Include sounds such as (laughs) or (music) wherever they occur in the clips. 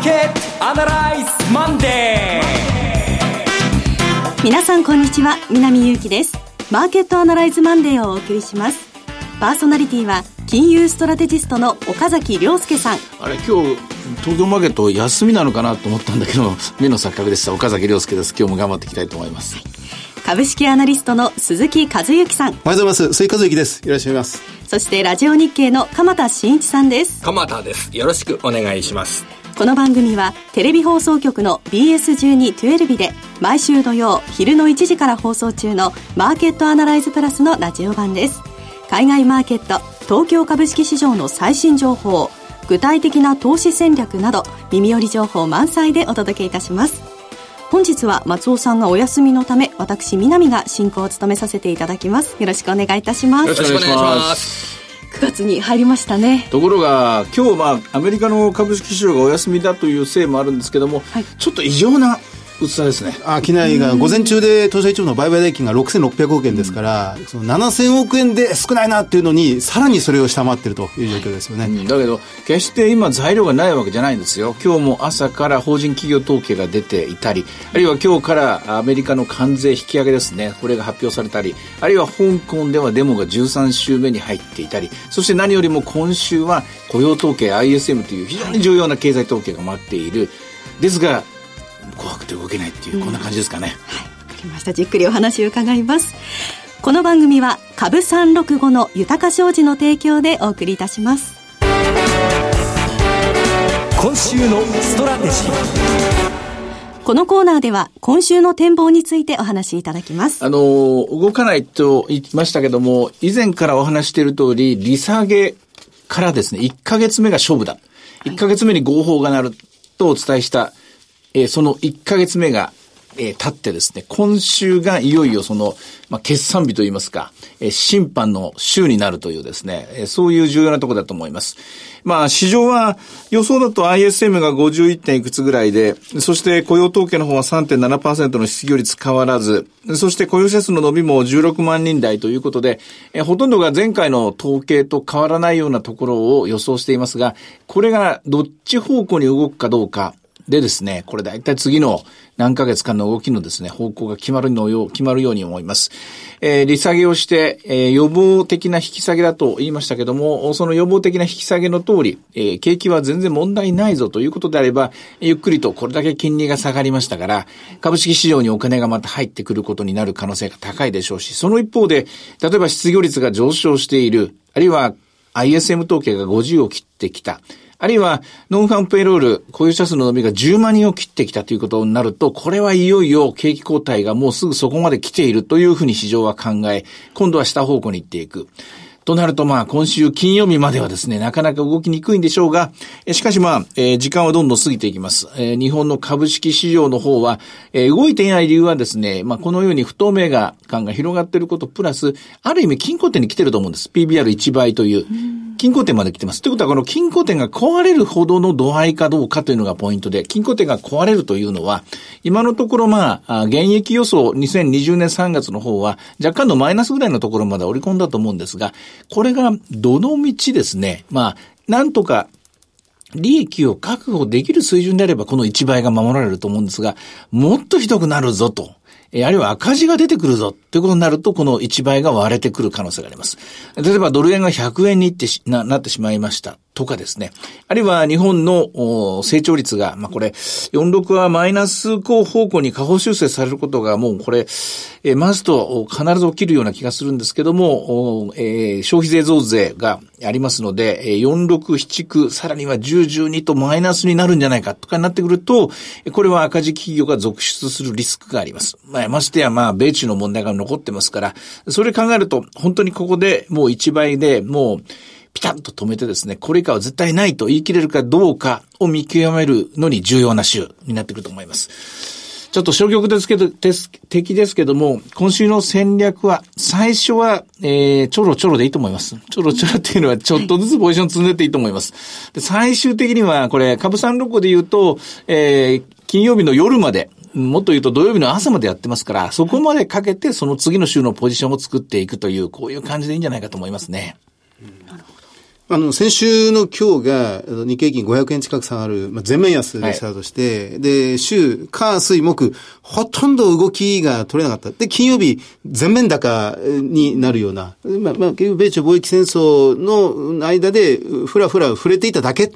マーケットアナライズマンデー皆さんこんにちは南祐希ですマーケットアナライズマンデーをお送りしますパーソナリティは金融ストラテジストの岡崎亮介さんあれ今日東京マーケット休みなのかなと思ったんだけど目の錯覚でした岡崎亮介です今日も頑張っていきたいと思います、はい株式アナリストの鈴木和之さん。おはようございます。鈴木和之です。よろしくお願いします。そしてラジオ日経の鎌田新一さんです。鎌田です。よろしくお願いします。この番組はテレビ放送局の BS12-12 で毎週土曜昼の1時から放送中のマーケットアナライズプラスのラジオ版です。海外マーケット、東京株式市場の最新情報、具体的な投資戦略など耳寄り情報満載でお届けいたします。本日は松尾さんがお休みのため私南が進行を務めさせていただきますよろしくお願いいたしますよろしくお願いします9月に入りましたね。ところが今日まあアメリカの株式市場がお休みだというせいもあるんですけども、はい、ちょっと異常な薄さですね。あ、機内が午前中で東証一部の売買代金が6600億円ですから、うん、その7000億円で少ないなっていうのに、さらにそれを下回ってるという状況ですよね。うん、だけど、決して今材料がないわけじゃないんですよ。今日も朝から法人企業統計が出ていたり、あるいは今日からアメリカの関税引き上げですね。これが発表されたり、あるいは香港ではデモが13週目に入っていたり、そして何よりも今週は雇用統計 ISM という非常に重要な経済統計が待っている。ですが、怖くて動けないっていう、うん、こんな感じですかね。はい、わかりました。じっくりお話を伺います。この番組は株365の豊か商事の提供でお送りいたします。今週のストラテジー。このコーナーでは今週の展望についてお話しいただきます。あの、動かないと言いましたけども、以前からお話している通り、利下げからですね、1ヶ月目が勝負だ。1ヶ月目に合法がなるとお伝えしたえー、その1ヶ月目が、えー、経ってですね、今週がいよいよその、まあ、決算日といいますか、えー、審判の週になるというですね、えー、そういう重要なところだと思います。まあ、市場は予想だと ISM が51点いくつぐらいで、そして雇用統計の方は3.7%の失業率変わらず、そして雇用者数の伸びも16万人台ということで、えほとんどが前回の統計と変わらないようなところを予想していますが、これがどっち方向に動くかどうか、でですね、これ大体次の何ヶ月間の動きのですね、方向が決まるのよう、決まるように思います。えー、利下げをして、えー、予防的な引き下げだと言いましたけども、その予防的な引き下げの通り、えー、景気は全然問題ないぞということであれば、ゆっくりとこれだけ金利が下がりましたから、株式市場にお金がまた入ってくることになる可能性が高いでしょうし、その一方で、例えば失業率が上昇している、あるいは ISM 統計が50を切ってきた。あるいは、ノンファンペイロール、雇用者数の伸びが10万人を切ってきたということになると、これはいよいよ景気後退がもうすぐそこまで来ているというふうに市場は考え、今度は下方向に行っていく。となるとまあ今週金曜日まではですね、なかなか動きにくいんでしょうが、しかしまあ、えー、時間はどんどん過ぎていきます。えー、日本の株式市場の方は、えー、動いていない理由はですね、まあこのように不透明感が広がっていることプラス、ある意味金庫店に来てると思うんです。PBR1 倍という。金庫店まで来てます。ということはこの金庫店が壊れるほどの度合いかどうかというのがポイントで、金庫店が壊れるというのは、今のところまあ、現役予想2020年3月の方は若干のマイナスぐらいのところまで織り込んだと思うんですが、これがどのみちですね、まあ、なんとか利益を確保できる水準であればこの1倍が守られると思うんですが、もっとひどくなるぞと。えあるいは赤字が出てくるぞということになると、この1倍が割れてくる可能性があります。例えばドル円が100円にってななってしまいました。とかですね。あるいは日本の成長率が、まあ、これ、46はマイナス方向に下方修正されることがもうこれ、えー、マスと必ず起きるような気がするんですけども、えー、消費税増税がありますので、46、7、9、さらには10、12とマイナスになるんじゃないかとかになってくると、これは赤字企業が続出するリスクがあります。まあ、ましてや、まあ、米中の問題が残ってますから、それ考えると、本当にここでもう1倍でもう、ピタッと止めてですね、これ以下は絶対ないと言い切れるかどうかを見極めるのに重要な週になってくると思います。ちょっと消極ですけど、敵ですけども、今週の戦略は、最初は、えー、ちょろちょろでいいと思います。ちょろちょろっていうのは、ちょっとずつポジション積んでていいと思います。で最終的には、これ、株三六で言うと、えー、金曜日の夜まで、もっと言うと土曜日の朝までやってますから、そこまでかけてその次の週のポジションを作っていくという、こういう感じでいいんじゃないかと思いますね。あの、先週の今日が、日経平均500円近く下がる、まあ、全面安でスタートして、はい、で、週、火、水、木、ほとんど動きが取れなかった。で、金曜日、全面高になるような、まあ、まあ、米中貿易戦争の間で、ふらふら触れていただけ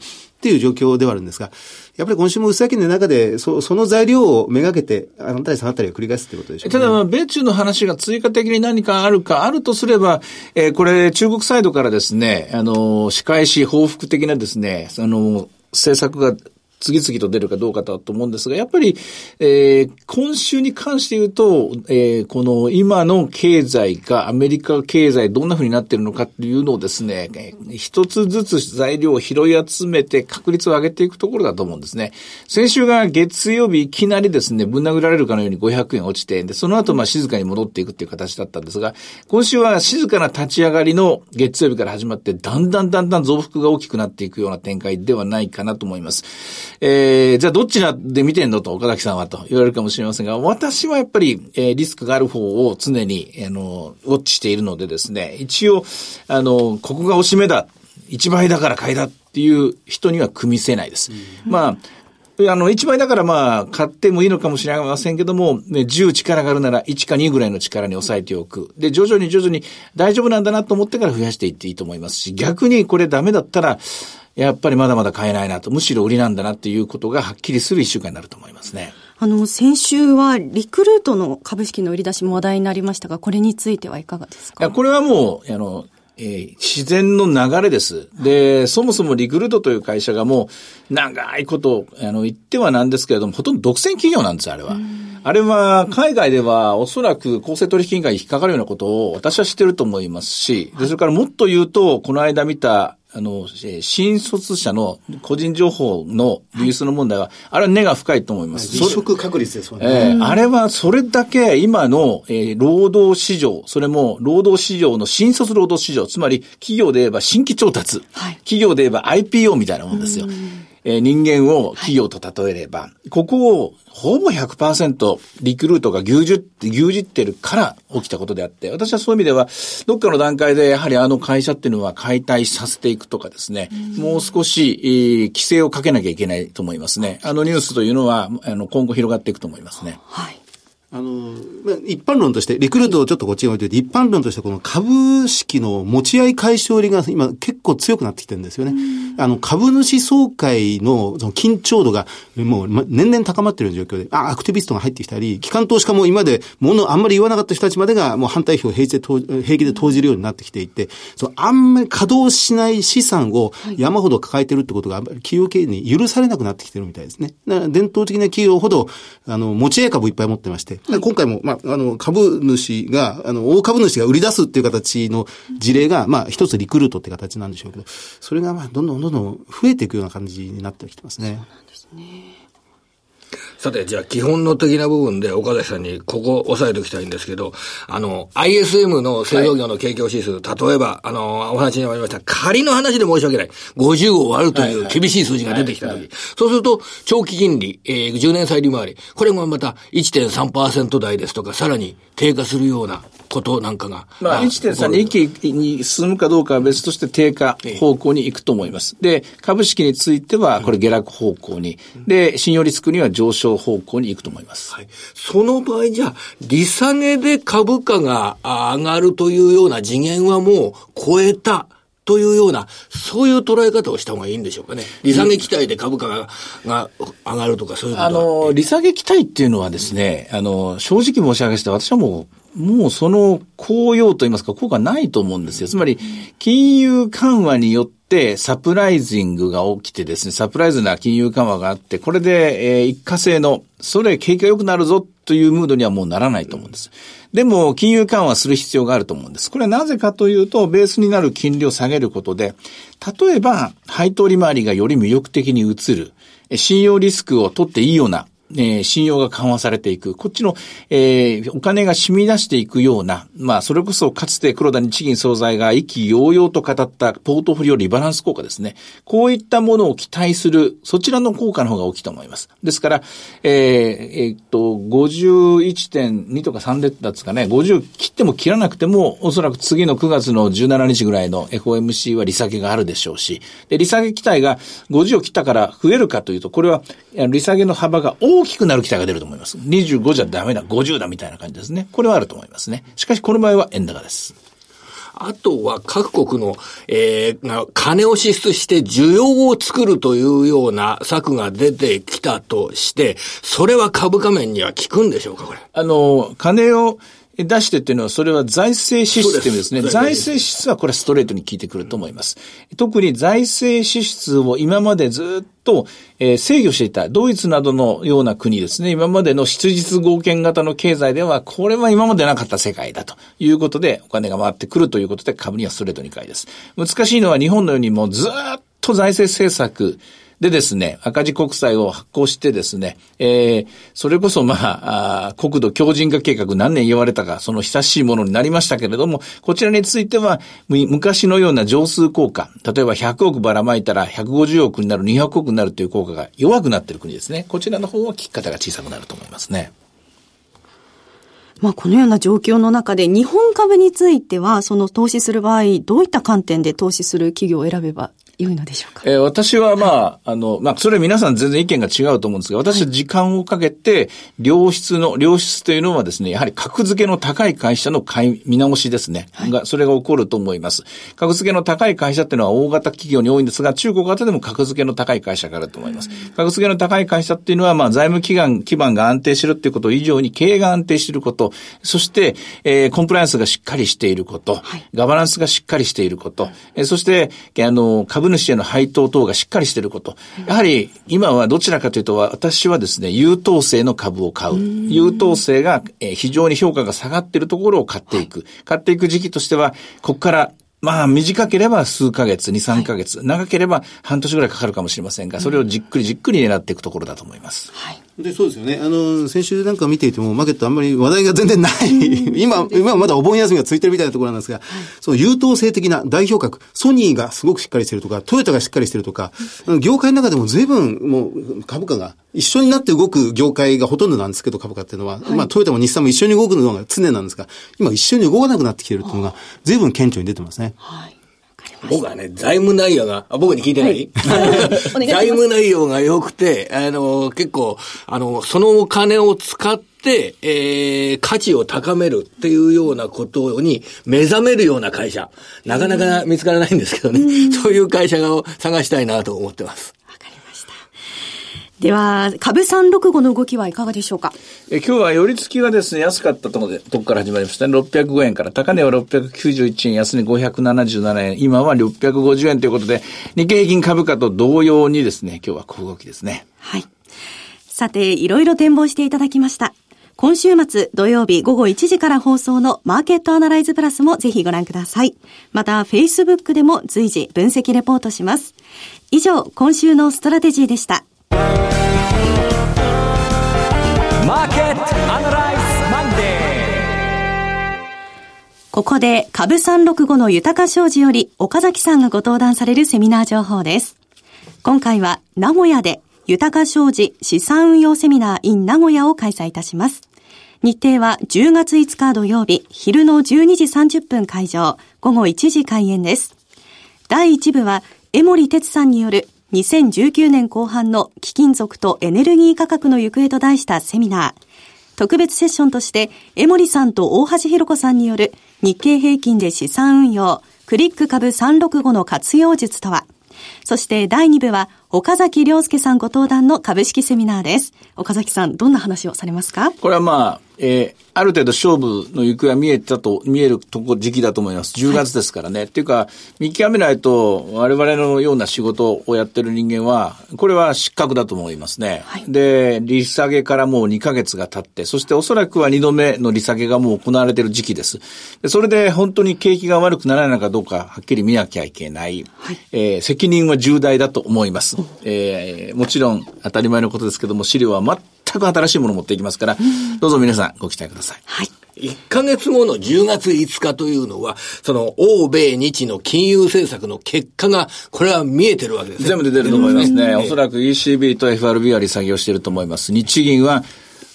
っていう状況ではあるんですが、やっぱり今週も薄明の中で、そその材料をめがけて、あのたり下がったりを繰り返すってことでしょう、ね、ただ、米中の話が追加的に何かあるか、あるとすれば、えー、これ、中国サイドからですね、あの、仕返し、報復的なですね、あの、政策が次々と出るかどうかだと思うんですが、やっぱり、えー、今週に関して言うと、えー、この今の経済が、アメリカ経済どんな風になっているのかっていうのをですね、一つずつ材料を拾い集めて確率を上げていくところだと思うんですね。先週が月曜日いきなりですね、ぶん殴られるかのように500円落ちて、で、その後まあ静かに戻っていくっていう形だったんですが、今週は静かな立ち上がりの月曜日から始まって、だんだんだんだん増幅が大きくなっていくような展開ではないかなと思います。えー、じゃあどっちで見てんのと、岡崎さんはと言われるかもしれませんが、私はやっぱり、えー、リスクがある方を常に、あの、ウォッチしているのでですね、一応、あの、ここがおしめだ、一倍だから買いだっていう人には組みせないです。うん、まあ、あの、1倍だからまあ、買ってもいいのかもしれませんけども、ね、10力があるなら1か2ぐらいの力に抑えておく。で、徐々に徐々に大丈夫なんだなと思ってから増やしていっていいと思いますし、逆にこれダメだったら、やっぱりまだまだ買えないなと、むしろ売りなんだなっていうことがはっきりする一週間になると思いますね。あの、先週はリクルートの株式の売り出しも話題になりましたが、これについてはいかがですか？いや、これはもう、あの、えー、自然の流れです。で、そもそもリクルートという会社がもう長いことあの言ってはなんですけれども、ほとんど独占企業なんですあれは。あれは海外ではおそらく公正取引委員会に引っかかるようなことを私は知ってると思いますし、でそれからもっと言うと、この間見たあの、新卒者の個人情報の流出の問題は、あれは根が深いと思います。離職確率ですもんね。えー、あれはそれだけ今の、えー、労働市場、それも労働市場の新卒労働市場、つまり企業で言えば新規調達、はい、企業で言えば IPO みたいなもんですよ。えー、人間を企業と例えれば、はい、ここをほぼ100%リクルートが牛耳って、牛耳ってるから起きたことであって、私はそういう意味では、どっかの段階でやはりあの会社っていうのは解体させていくとかですね、うもう少し、えー、規制をかけなきゃいけないと思いますね。あのニュースというのは、あの今後広がっていくと思いますね。はい。あの、一般論として、リクルートをちょっとこっちに置いといて、一般論としてこの株式の持ち合い解消売りが今結構強くなってきてるんですよね。あの、株主総会のその緊張度がもう年々高まっている状況で、あ、アクティビストが入ってきたり、機関投資家も今までものあんまり言わなかった人たちまでがもう反対票を平気で平気で投じるようになってきていて、そのあんまり稼働しない資産を山ほど抱えてるってことが企業経営に許されなくなってきてるみたいですね。伝統的な企業ほど、あの、持ち合い株いっぱい持ってまして、今回も、まあ、あの、株主が、あの、大株主が売り出すっていう形の事例が、まあ、一つリクルートって形なんでしょうけど、それが、まあ、どんどんどんどん増えていくような感じになってきてますね。そうなんですね。さて、じゃあ基本の的な部分で岡崎さんにここ押さえておきたいんですけど、あの、ISM の製造業の景況指数、はい、例えば、あの、お話にありました、仮の話で申し訳ない。50を割るという厳しい数字が出てきたとき、そうすると、長期金利、えー、10年債利回り、これもまた1.3%台ですとか、さらに低下するようなことなんかが。まあ、1.3に一気に進むかどうかは別として低下方向に行くと思います。で、株式については、これ下落方向に。で、信用リスクには上昇方向に行くと思います。はい。その場合じゃあ、利下げで株価が上がるというような次元はもう超えた。というような、そういう捉え方をした方がいいんでしょうかね。利下げ期待で株価がが上がるとか、そういうことあの、利下げ期待っていうのはですね、あの、正直申し上げて、私はもう、もうその効用といいますか、効果ないと思うんですよ。つまり、金融緩和によってサプライズングが起きてですね、サプライズな金融緩和があって、これで、えー、一過性の、それ景気が良くなるぞというムードにはもうならないと思うんです。でも、金融緩和する必要があると思うんです。これはなぜかというと、ベースになる金利を下げることで、例えば、配当利回りがより魅力的に移る、信用リスクを取っていいようなえー信用が緩和されていく。こっちの、えーお金が染み出していくような、まあ、それこそかつて黒田日銀総裁が意気揚々と語ったポートフォリオリバランス効果ですね。こういったものを期待する、そちらの効果の方が大きいと思います。ですから、えーえーっと、51.2とか3でったですかね、50切っても切らなくても、おそらく次の9月の17日ぐらいの FOMC は利下げがあるでしょうし、で、利下げ期待が50を切ったから増えるかというと、これは、利下げの幅が大きくなる期待が出ると思います。25じゃダメだ、50だみたいな感じですね。これはあると思いますね。しかし、この場合は円高です。あとは各国の、えー、が金を支出して需要を作るというような策が出てきたとして、それは株価面には効くんでしょうか、これ。あの、金を出してっていうのは、それは財政支出っていうんですね。財政支出はこれはストレートに効いてくると思います。特に財政支出を今までずっと、えー制御していたドイツなどのような国ですね。今までの質実合憲型の経済では、これは今までなかった世界だということで、お金が回ってくるということで、株にはストレートに買いです。難しいのは日本のようにもうずっと財政政策、でですね、赤字国債を発行してですね、えー、それこそまあ、あ国土強靭化計画何年言われたか、その久しいものになりましたけれども、こちらについては、昔のような乗数効果、例えば100億ばらまいたら150億になる、200億になるという効果が弱くなっている国ですね。こちらの方は効き方が小さくなると思いますね。まあ、このような状況の中で、日本株については、その投資する場合、どういった観点で投資する企業を選べば良いのでしょうか？えー私はまあ、あの、まあ、それは皆さん全然意見が違うと思うんですが、私は時間をかけて、良質の、良質というのはですね、やはり格付けの高い会社の買い、見直しですね。が、それが起こると思います。格付けの高い会社っていうのは大型企業に多いんですが、中古型でも格付けの高い会社があると思います。格付けの高い会社っていうのは、まあ、財務基盤、基盤が安定してるっていうこと以上に、経営が安定していること、そして、えーコンプライアンスがしっかりしていること、ガバナンスがしっかりしていること、えーそして、あの、株主への配当等がしっかりしていること。やはり、今はどちらかというと、私はですね、優等生の株を買う。優等生が、非常に評価が下がっているところを買っていく。買っていく時期としては、ここから、まあ、短ければ数ヶ月、2、3ヶ月、長ければ半年ぐらいかかるかもしれませんが、それをじっくりじっくり狙っていくところだと思います。で、そうですよね。あの、先週なんか見ていても、マーケットあんまり話題が全然ない。(laughs) 今、今はまだお盆休みがついてるみたいなところなんですが、その優等生的な代表格、ソニーがすごくしっかりしてるとか、トヨタがしっかりしてるとか、業界の中でも随分もう株価が一緒になって動く業界がほとんどなんですけど、株価っていうのは、まあトヨタも日産も一緒に動くのが常なんですが、今一緒に動かなくなってきてるっていうのが、随分顕著に出てますね。はい。僕はね、財務内容が、あ僕に聞いてない、お願いします (laughs) 財務内容が良くて、あの、結構、あの、そのお金を使って、えー、価値を高めるっていうようなことに目覚めるような会社。なかなか見つからないんですけどね。そういう会社を探したいなと思ってます。では、株365の動きはいかがでしょうか？え今日は寄り付きがですね、安かったところで、とこから始まりましたね。605円から、高値は691円、安値577円、今は650円ということで、日経平均株価と同様にですね、今日は小動きですね。はい。さて、いろいろ展望していただきました。今週末土曜日午後1時から放送のマーケットアナライズプラスもぜひご覧ください。また、Facebook でも随時分析レポートします。以上、今週のストラテジーでした。マーケットアナライズマンデーここで株365の豊か商事より岡崎さんがご登壇されるセミナー情報です。今回は名古屋で豊か商事資産運用セミナー in 名古屋を開催いたします。日程は10月5日土曜日昼の12時30分会場、午後1時開演です。第1部は江森哲さんによる2019年後半の貴金属とエネルギー価格の行方と題したセミナー。特別セッションとして、江森さんと大橋弘子さんによる日経平均で資産運用、クリック株365の活用術とは。そして第2部は、岡崎良介さんご登壇の株式セミナーです。岡崎さん、どんな話をされますか？これはまあ、えーある程度勝負の行方は見えたと、見えるとこ、時期だと思います。10月ですからね。っていうか、見極めないと、我々のような仕事をやってる人間は、これは失格だと思いますね。はいで、利下げからもう2ヶ月が経って、そしておそらくは2度目の利下げがもう行われている時期です。でそれで本当に景気が悪くならないのかどうか、はっきり見なきゃいけない。えー責任は重大だと思います。えーもちろん当たり前のことですけども、資料は全く新しいものを持っていきますから、どうぞ皆さんご期待ください。はい。1ヶ月後の10月5日というのは、その欧米日の金融政策の結果が、これは見えてるわけですね。全部出てると思いますね。おそららく ECB と FRB は利下げをしていると思います。日銀は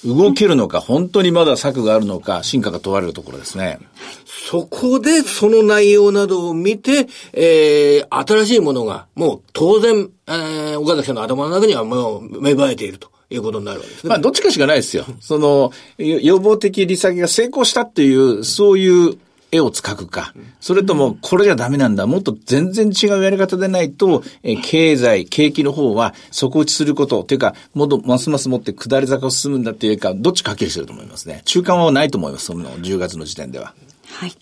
動けるのか、本当にまだ策があるのか、進化が問われるところですね。そこでその内容などを見て、えー、新しいものが、もう当然、えー、岡崎さんの頭の中にはもう芽生えているということになるわけですね。まあ、どっちかしかないですよ。その、よ予防的利下げが成功したっていう、そういう絵を描くか、それとも、これじゃダメなんだ、もっと全然違うやり方でないと、えー経済、景気の方は底打ちすること、というか、もっとますますもって下り坂を進むんだっていうか、どっちかはっきりしてると思いますね。中間はないと思います、その10月の時点では。はい。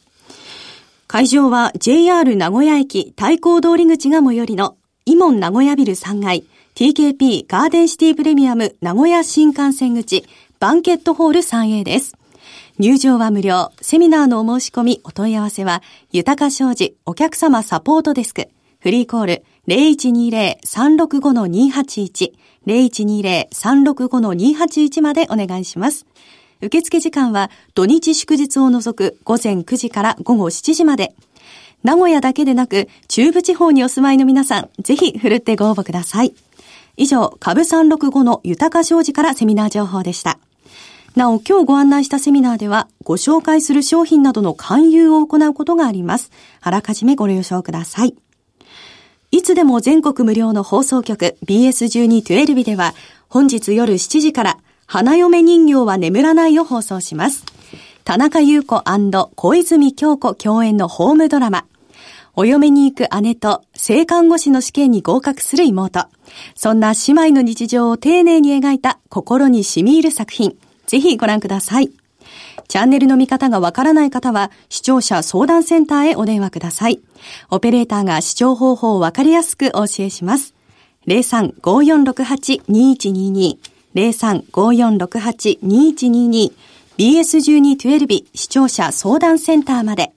会場は JR 名古屋駅対向通り口が最寄りのイモン名古屋ビル3階 TKP ガーデンシティプレミアム名古屋新幹線口バンケットホール 3A です。入場は無料。セミナーのお申し込み、お問い合わせは、豊か商事お客様サポートデスク。フリーコール0120-365-281 0120-365-281までお願いします。受付時間は土日祝日を除く午前9時から午後7時まで。名古屋だけでなく中部地方にお住まいの皆さん、ぜひふるってご応募ください。以上、株365の豊か商事からセミナー情報でした。なお、今日ご案内したセミナーでは、ご紹介する商品などの勧誘を行うことがあります。あらかじめご了承ください。いつでも全国無料の放送局 BS1212 では本日夜7時から花嫁人形は眠らないを放送します。田中優子小泉京子共演のホームドラマ。お嫁に行く姉と性看護師の試験に合格する妹。そんな姉妹の日常を丁寧に描いた心に染み入る作品。ぜひご覧ください。チャンネルの見方がわからない方は、視聴者相談センターへお電話ください。オペレーターが視聴方法をわかりやすくお教えします。03-5468-2122 03-5468-2122 BS1212 視聴者相談センターまで。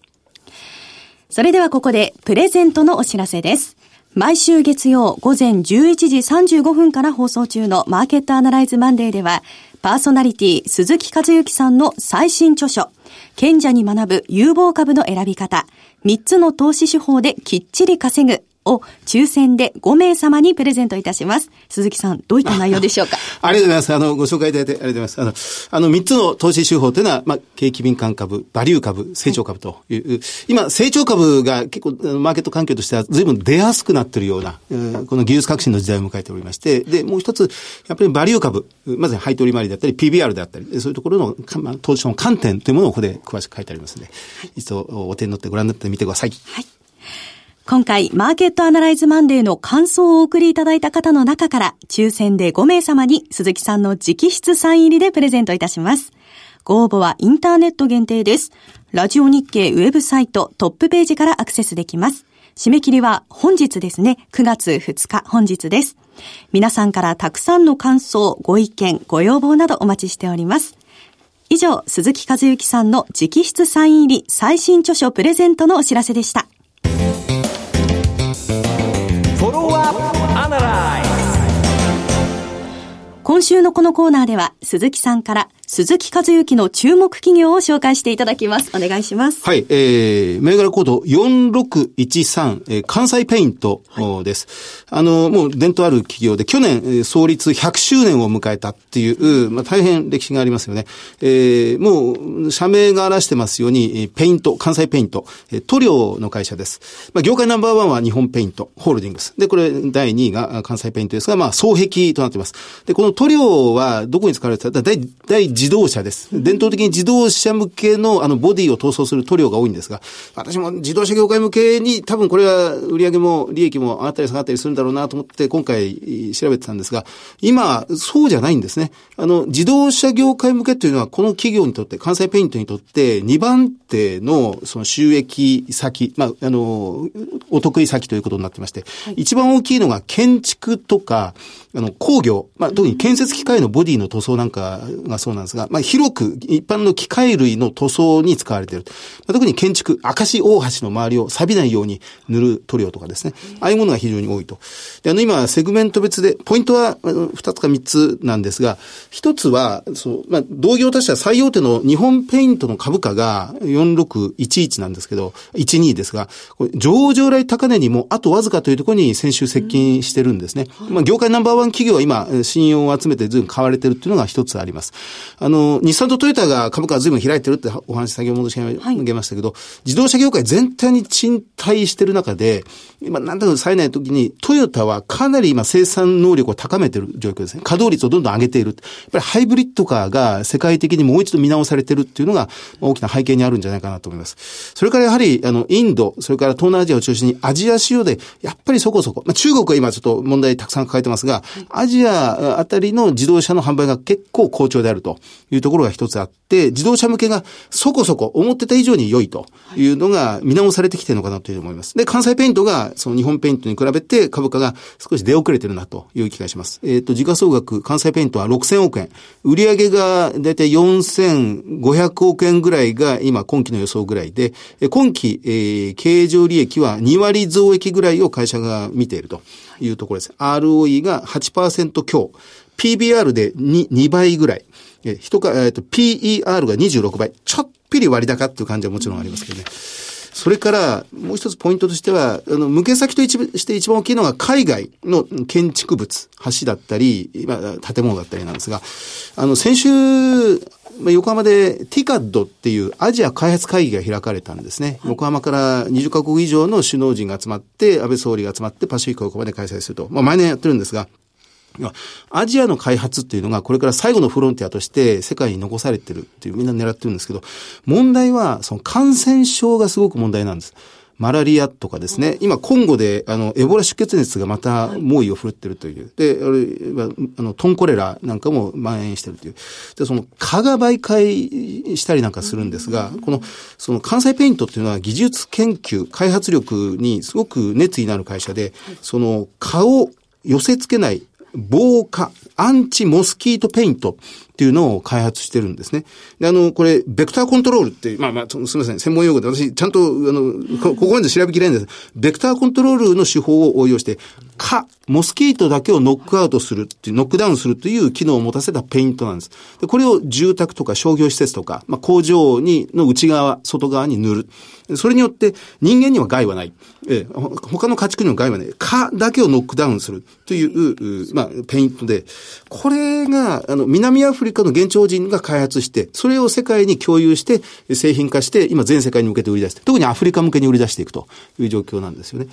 それではここでプレゼントのお知らせです。毎週月曜午前11時35分から放送中のマーケットアナライズマンデーでは、パーソナリティ鈴木和之さんの最新著書、賢者に学ぶ有望株の選び方、3つの投資手法できっちり稼ぐ。を抽選で5名様にプレゼントいたします。鈴木さん、どういった内容でしょうか？(laughs) ありがとうございます。あの、ご紹介いただいてありがとうございます。あの、あの、3つの投資手法というのは、まあ、景気敏感株、バリュー株、成長株という、今、成長株が結構、マーケット環境としては随分出やすくなっているような、うんこの技術革新の時代を迎えておりまして、で、もう一つ、やっぱりバリュー株、まず配当利回りだったり、PBR であったり、そういうところの、かまあ、投資の観点というものをここで詳しく書いてありますので、一度お手に乗ってご覧になってみてください。はい。今回、マーケットアナライズマンデーの感想をお送りいただいた方の中から、抽選で5名様に鈴木さんの直筆サイン入りでプレゼントいたします。ご応募はインターネット限定です。ラジオ日経ウェブサイトトップページからアクセスできます。締め切りは本日ですね。9月2日本日です。皆さんからたくさんの感想、ご意見、ご要望などお待ちしております。以上、鈴木和之さんの直筆サイン入り最新著書プレゼントのお知らせでした。今週のこのコーナーでは、鈴木さんから鈴木和之の注目企業を紹介していただきます。お願いします。はい、えー、銘柄コード4613、えー、関西ペイントです。あの、もう伝統ある企業で、去年、えー創立100周年を迎えたっていう、まあ、大変歴史がありますよね。えー、もう、社名が表してますように、えーペイント、関西ペイント、えー塗料の会社です。まあ、業界ナンバーワンは日本ペイント、ホールディングス。で、これ、第2位があ関西ペイントですが、まあ、双璧となっています。で、この塗料はどこに使われてた大、大自動車です。伝統的に自動車向けの、あの、ボディを塗装する塗料が多いんですが、私も自動車業界向けに多分これは売上も利益も上がったり下がったりするんだろうなと思って今回調べてたんですが、今、そうじゃないんですね。あの、自動車業界向けというのはこの企業にとって、関西ペイントにとって2番手のその収益先、まあ、あの、お得意先ということになってまして、一番大きいのが建築とか、あの、工業、まあ、特に建設機械のボディの塗装なんかがそうなんですが、まあ、広く一般の機械類の塗装に使われている。まあ、特に建築、明石大橋の周りを錆びないように塗る塗料とかですね。ああいうものが非常に多いと。で、あの、今、セグメント別で、ポイントは2つか3つなんですが、1つは、そう、まあ、同業他社最大手の日本ペイントの株価が4611なんですけど、12ですが、上場来高値にもあとわずかというところに先週接近してるんですね。まあ、業界ナンバーワン企業は今、信用を集めて随分買われてるっていうのが一つあります。あの、日産とトヨタが株価が随分開いてるってお話先ほど申し上げましたけど、はい、自動車業界全体に賃貸してる中で、今、なんだか冴えない時に、トヨタはかなり今生産能力を高めてる状況ですね。稼働率をどんどん上げている。やっぱりハイブリッドカーが世界的にもう一度見直されてるっていうのが大きな背景にあるんじゃないかなと思います。それからやはり、あの、インド、それから東南アジアを中心にアジア市場で、やっぱりそこそこ、まあ、中国は今ちょっと問題たくさん抱えてますが、アジアあたりの自動車の販売が結構好調であるというところが一つあって、自動車向けがそこそこ思ってた以上に良いというのが見直されてきてるのかなというふうに思います。で、関西ペイントがその日本ペイントに比べて株価が少し出遅れてるなという気がします。えっ、ー、と、時価総額、関西ペイントは6000億円。売上がだいたい4500億円ぐらいが今今期の予想ぐらいで、今期、えー、経常利益は2割増益ぐらいを会社が見ているというところです。ROE が8%強。PBR で 2, 2倍ぐらい。え、人か、えっ、ー、と、PER が26倍。ちょっぴり割高っていう感じはもちろんありますけどね。それから、もう一つポイントとしては、あの、向け先として一番大きいのが海外の建築物、橋だったり、建物だったりなんですが、あの、先週、横浜で TICAD っていうアジア開発会議が開かれたんですね。はい、横浜から20カ国以上の首脳陣が集まって、安倍総理が集まってパシフィック横浜で開催すると。まあ毎年やってるんですが、アジアの開発っていうのがこれから最後のフロンティアとして世界に残されてるっていうみんな狙ってるんですけど、問題はその感染症がすごく問題なんです。マラリアとかですね、今、コンゴで、あの、エボラ出血熱がまた猛威を振るってるという。で、あの、トンコレラなんかも蔓延してるという。で、その、蚊が媒介したりなんかするんですが、この、その、関西ペイントっていうのは技術研究、開発力にすごく熱意のある会社で、その、蚊を寄せ付けない防火、アンチモスキートペイント。っていうのを開発してるんですね。で、あの、これ、ベクターコントロールって、まあまあ、すみません、専門用語で私、ちゃんと、あの、ここまで調べきれないんです。ベクターコントロールの手法を応用して、蚊、モスキートだけをノックアウトするっていう、ノックダウンするという機能を持たせたペイントなんです。でこれを住宅とか商業施設とか、まあ、工場に、の内側、外側に塗る。それによって人間には害はない。え他の家畜には害はない。蚊だけをノックダウンするという、まあ、ペイントで、これが、あの、南アフリカの現地法人が開発して、それを世界に共有して、製品化して、今全世界に向けて売り出して、特にアフリカ向けに売り出していくという状況なんですよね。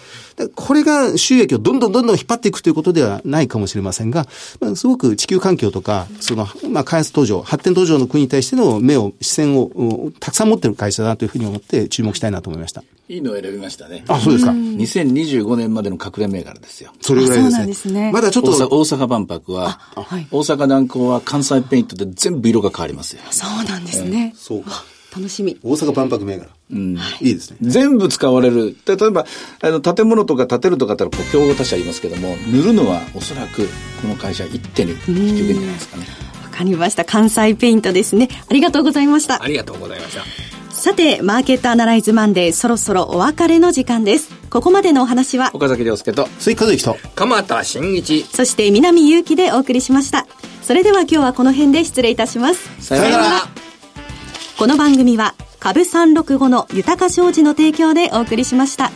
これが収益をどんどんどんどん引っ張っていくということではないかもしれませんが、まあ、すごく地球環境とか、その、まあ、開発途上、発展途上の国に対しての目を、視線をたくさん持っている会社だというふうに思って注目したいなと思いました。いいのを選びましたね。あ、そうですか。2025年までの隠れ銘柄ですよ。それぐらいですね。すねまだちょっと。大阪万博は、はい、大阪南港は関西ペイントで全部色が変わりますよ。そうなんですね。えー、そうか。楽しみ。大阪万博銘柄。うん。いいですね。全部使われる。例えば、あの、建物とか建てるとかだったら、競合他社いますけども、塗るのはおそらく、この会社一手に引き受けるんじゃないですかね。わかりました。関西ペイントですね。ありがとうございました。ありがとうございました。さて、マーケットアナライズマンデー、そろそろお別れの時間です。ここまでのお話は、岡崎亮介と、鈴木和之と、鎌田新一、そして南祐希でお送りしました。それでは今日はこの辺で失礼いたします。さよなら。この番組は、株365の豊か商事の提供でお送りしました。